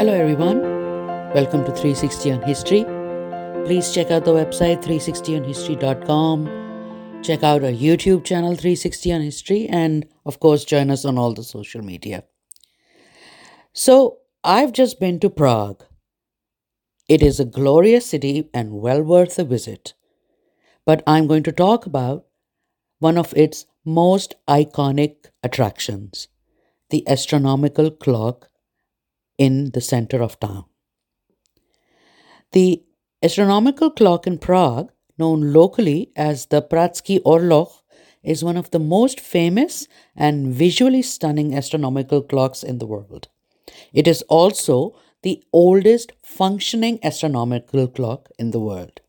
Hello, everyone. Welcome to 360 on History. Please check out the website 360onhistory.com. Check out our YouTube channel 360 on History, and of course, join us on all the social media. So, I've just been to Prague. It is a glorious city and well worth a visit. But I'm going to talk about one of its most iconic attractions the astronomical clock in the center of town. The astronomical clock in Prague, known locally as the Pražský orloj, is one of the most famous and visually stunning astronomical clocks in the world. It is also the oldest functioning astronomical clock in the world.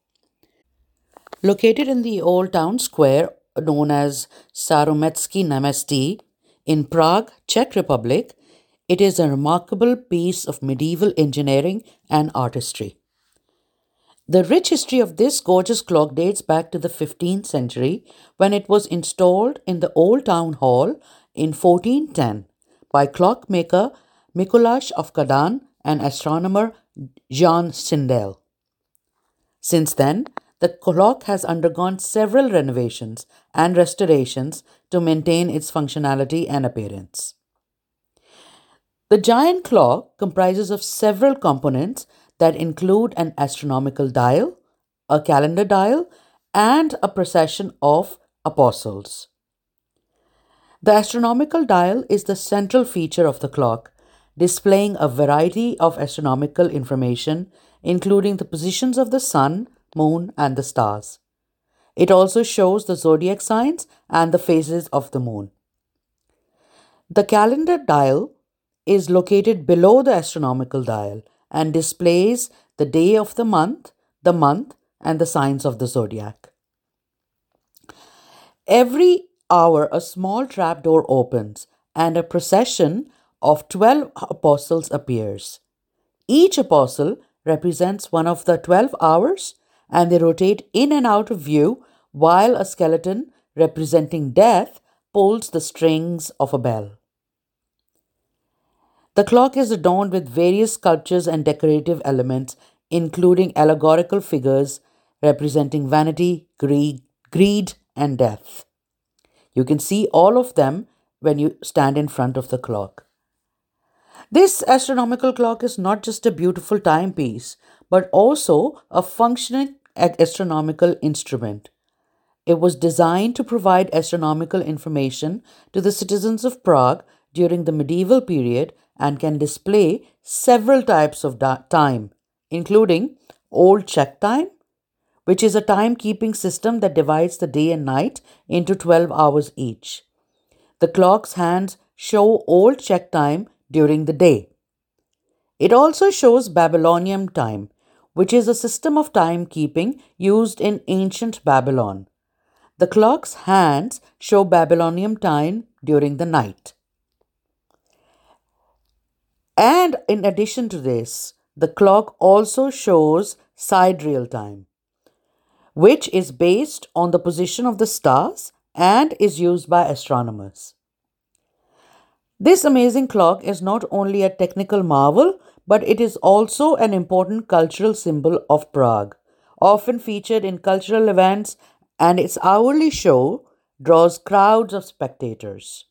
Located in the old town square known as Staroměstské náměstí in Prague, Czech Republic, it is a remarkable piece of medieval engineering and artistry. The rich history of this gorgeous clock dates back to the 15th century when it was installed in the old town hall in 1410 by clockmaker Mikuláš of Kadaň and astronomer Jan Šindel. Since then, the clock has undergone several renovations and restorations to maintain its functionality and appearance. The giant clock comprises of several components that include an astronomical dial, a calendar dial, and a procession of apostles. The astronomical dial is the central feature of the clock, displaying a variety of astronomical information, including the positions of the sun, moon, and the stars. It also shows the zodiac signs and the phases of the moon. The calendar dial is located below the astronomical dial and displays the day of the month, the month, and the signs of the zodiac. Every hour, a small trapdoor opens and a procession of 12 apostles appears. Each apostle represents one of the 12 hours and they rotate in and out of view while a skeleton representing death pulls the strings of a bell. The clock is adorned with various sculptures and decorative elements, including allegorical figures representing vanity, greed, greed, and death. You can see all of them when you stand in front of the clock. This astronomical clock is not just a beautiful timepiece, but also a functioning astronomical instrument. It was designed to provide astronomical information to the citizens of Prague during the medieval period and can display several types of da- time, including Old Czech time, which is a timekeeping system that divides the day and night into 12 hours each. The clock's hands show Old Czech time during the day. It also shows Babylonian time, which is a system of timekeeping used in ancient Babylon. The clock's hands show Babylonian time during the night. And in addition to this, the clock also shows sidereal time, which is based on the position of the stars and is used by astronomers. This amazing clock is not only a technical marvel, but it is also an important cultural symbol of Prague, often featured in cultural events, and its hourly show draws crowds of spectators.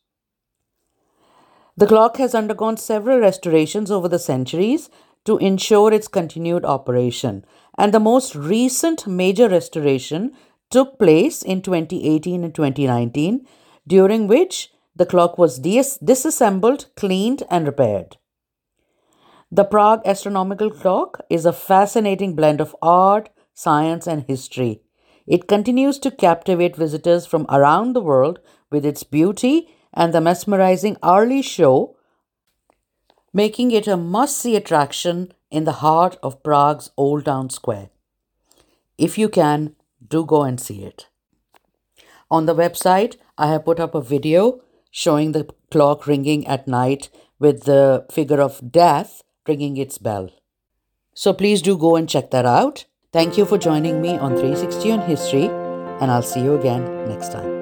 The clock has undergone several restorations over the centuries to ensure its continued operation, and the most recent major restoration took place in 2018 and 2019, during which the clock was dis- disassembled, cleaned, and repaired. The Prague Astronomical Clock is a fascinating blend of art, science, and history. It continues to captivate visitors from around the world with its beauty and the mesmerizing hourly show, making it a must see attraction in the heart of Prague's Old Town Square. If you can, do go and see it. On the website, I have put up a video showing the clock ringing at night with the figure of death ringing its bell. So please do go and check that out. Thank you for joining me on 360 on History, and I'll see you again next time.